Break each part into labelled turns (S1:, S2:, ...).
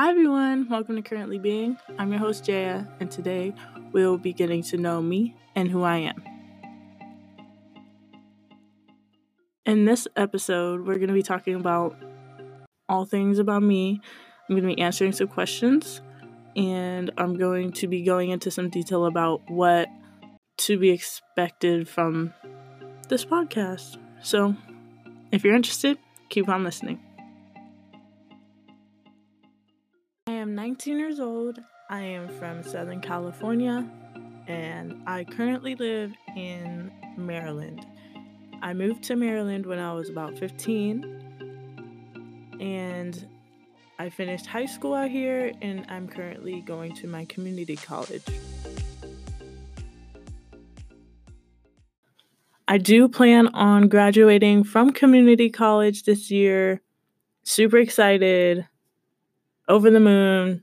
S1: Hi, everyone. Welcome to Currently Being. I'm your host, Jaya, and today we'll be getting to know me and who I am. In this episode, we're going to be talking about all things about me. I'm going to be answering some questions, and I'm going to be going into some detail about what to be expected from this podcast. So, if you're interested, keep on listening. 19 years old. I am from Southern California and I currently live in Maryland. I moved to Maryland when I was about 15 and I finished high school out here and I'm currently going to my community college. I do plan on graduating from community college this year. Super excited over the moon.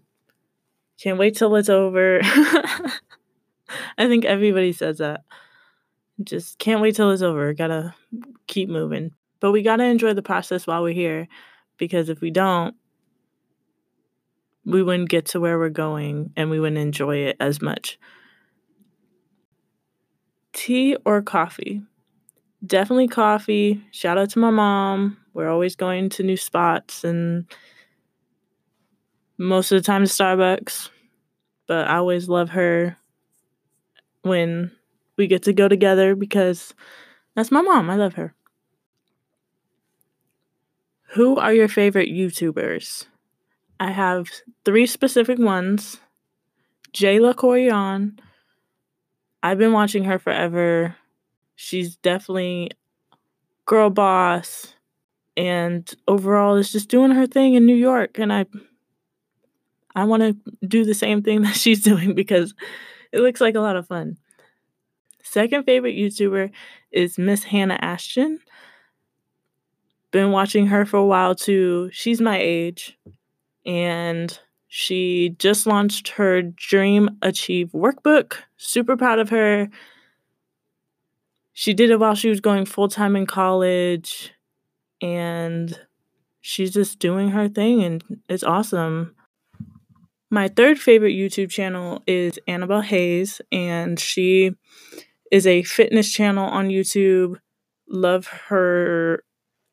S1: Can't wait till it's over. I think everybody says that. Just can't wait till it's over. Gotta keep moving. But we gotta enjoy the process while we're here because if we don't, we wouldn't get to where we're going and we wouldn't enjoy it as much. Tea or coffee? Definitely coffee. Shout out to my mom. We're always going to new spots and most of the time to Starbucks, but I always love her when we get to go together because that's my mom. I love her. Who are your favorite YouTubers? I have three specific ones. Jayla Koriyan. I've been watching her forever. She's definitely girl boss and overall is just doing her thing in New York and I I want to do the same thing that she's doing because it looks like a lot of fun. Second favorite YouTuber is Miss Hannah Ashton. Been watching her for a while too. She's my age and she just launched her Dream Achieve workbook. Super proud of her. She did it while she was going full time in college and she's just doing her thing and it's awesome. My third favorite YouTube channel is Annabelle Hayes, and she is a fitness channel on YouTube. Love her,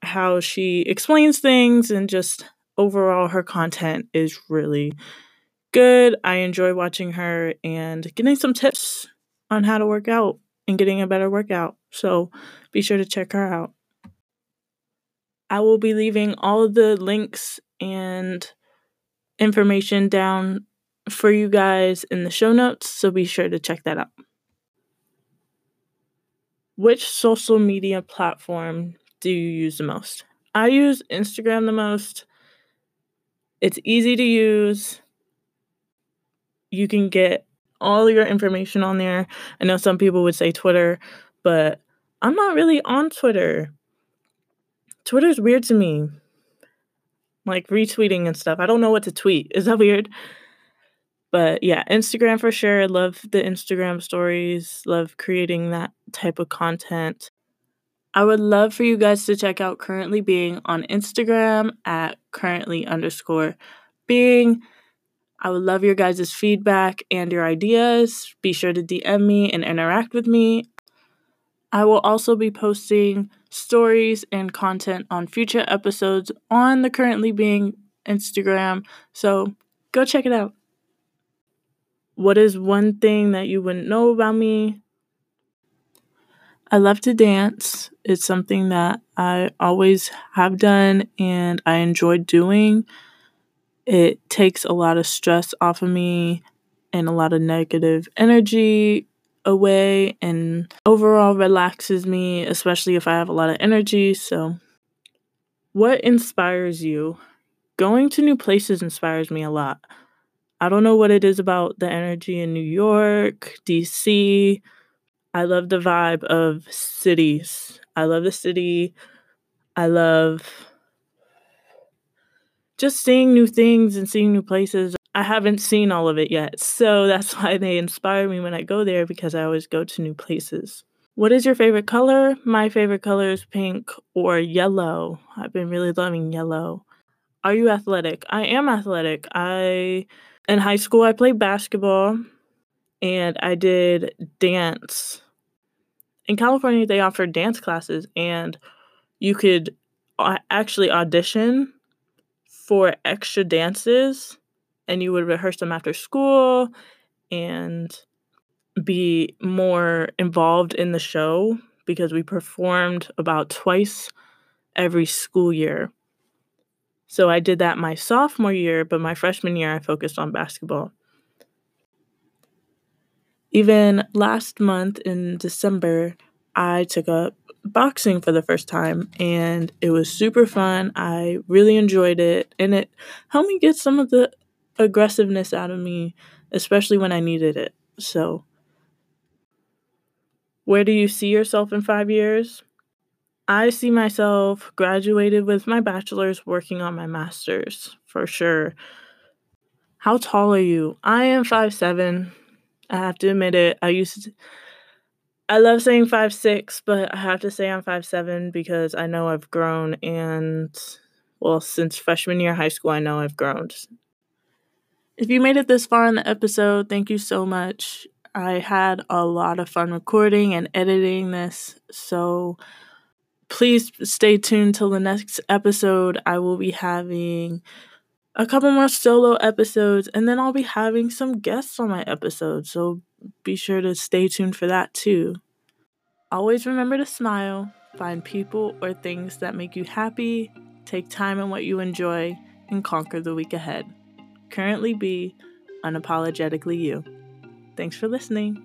S1: how she explains things, and just overall, her content is really good. I enjoy watching her and getting some tips on how to work out and getting a better workout. So be sure to check her out. I will be leaving all the links and information down for you guys in the show notes, so be sure to check that out. Which social media platform do you use the most? I use Instagram the most. It's easy to use. You can get all your information on there. I know some people would say Twitter, but I'm not really on Twitter. Twitter's weird to me like retweeting and stuff. I don't know what to tweet. Is that weird? But yeah, Instagram for sure. Love the Instagram stories. Love creating that type of content. I would love for you guys to check out Currently Being on Instagram at currently underscore being. I would love your guys' feedback and your ideas. Be sure to DM me and interact with me. I will also be posting stories and content on future episodes on the currently being Instagram. So go check it out. What is one thing that you wouldn't know about me? I love to dance. It's something that I always have done and I enjoy doing. It takes a lot of stress off of me and a lot of negative energy away and overall relaxes me, especially if I have a lot of energy. So, what inspires you? Going to new places inspires me a lot. I don't know what it is about the energy in New York, DC. I love the vibe of cities. I love the city. I love just seeing new things and seeing new places. I haven't seen all of it yet. So that's why they inspire me when I go there because I always go to new places. What is your favorite color? My favorite color is pink or yellow. I've been really loving yellow. Are you athletic? I am athletic. I in high school I played basketball and I did dance. In California they offer dance classes and you could uh, actually audition for extra dances and you would rehearse them after school and be more involved in the show because we performed about twice every school year. So I did that my sophomore year, but my freshman year I focused on basketball. Even last month in December, I took up boxing for the first time and it was super fun. I really enjoyed it and it helped me get some of the aggressiveness out of me, especially when I needed it. So, where do you see yourself in five years? I see myself graduated with my bachelor's, working on my master's for sure. How tall are you? I am five seven. I have to admit it. I used to, I love saying five six, but I have to say I'm five seven because I know I've grown and well, since freshman year high school, I know I've grown. If you made it this far in the episode, thank you so much. I had a lot of fun recording and editing this, so please stay tuned till the next episode. I will be having a couple more solo episodes, and then I'll be having some guests on my episode. So be sure to stay tuned for that too. Always remember to smile, find people or things that make you happy, take time in what you enjoy, and conquer the week ahead. Currently be unapologetically you. Thanks for listening.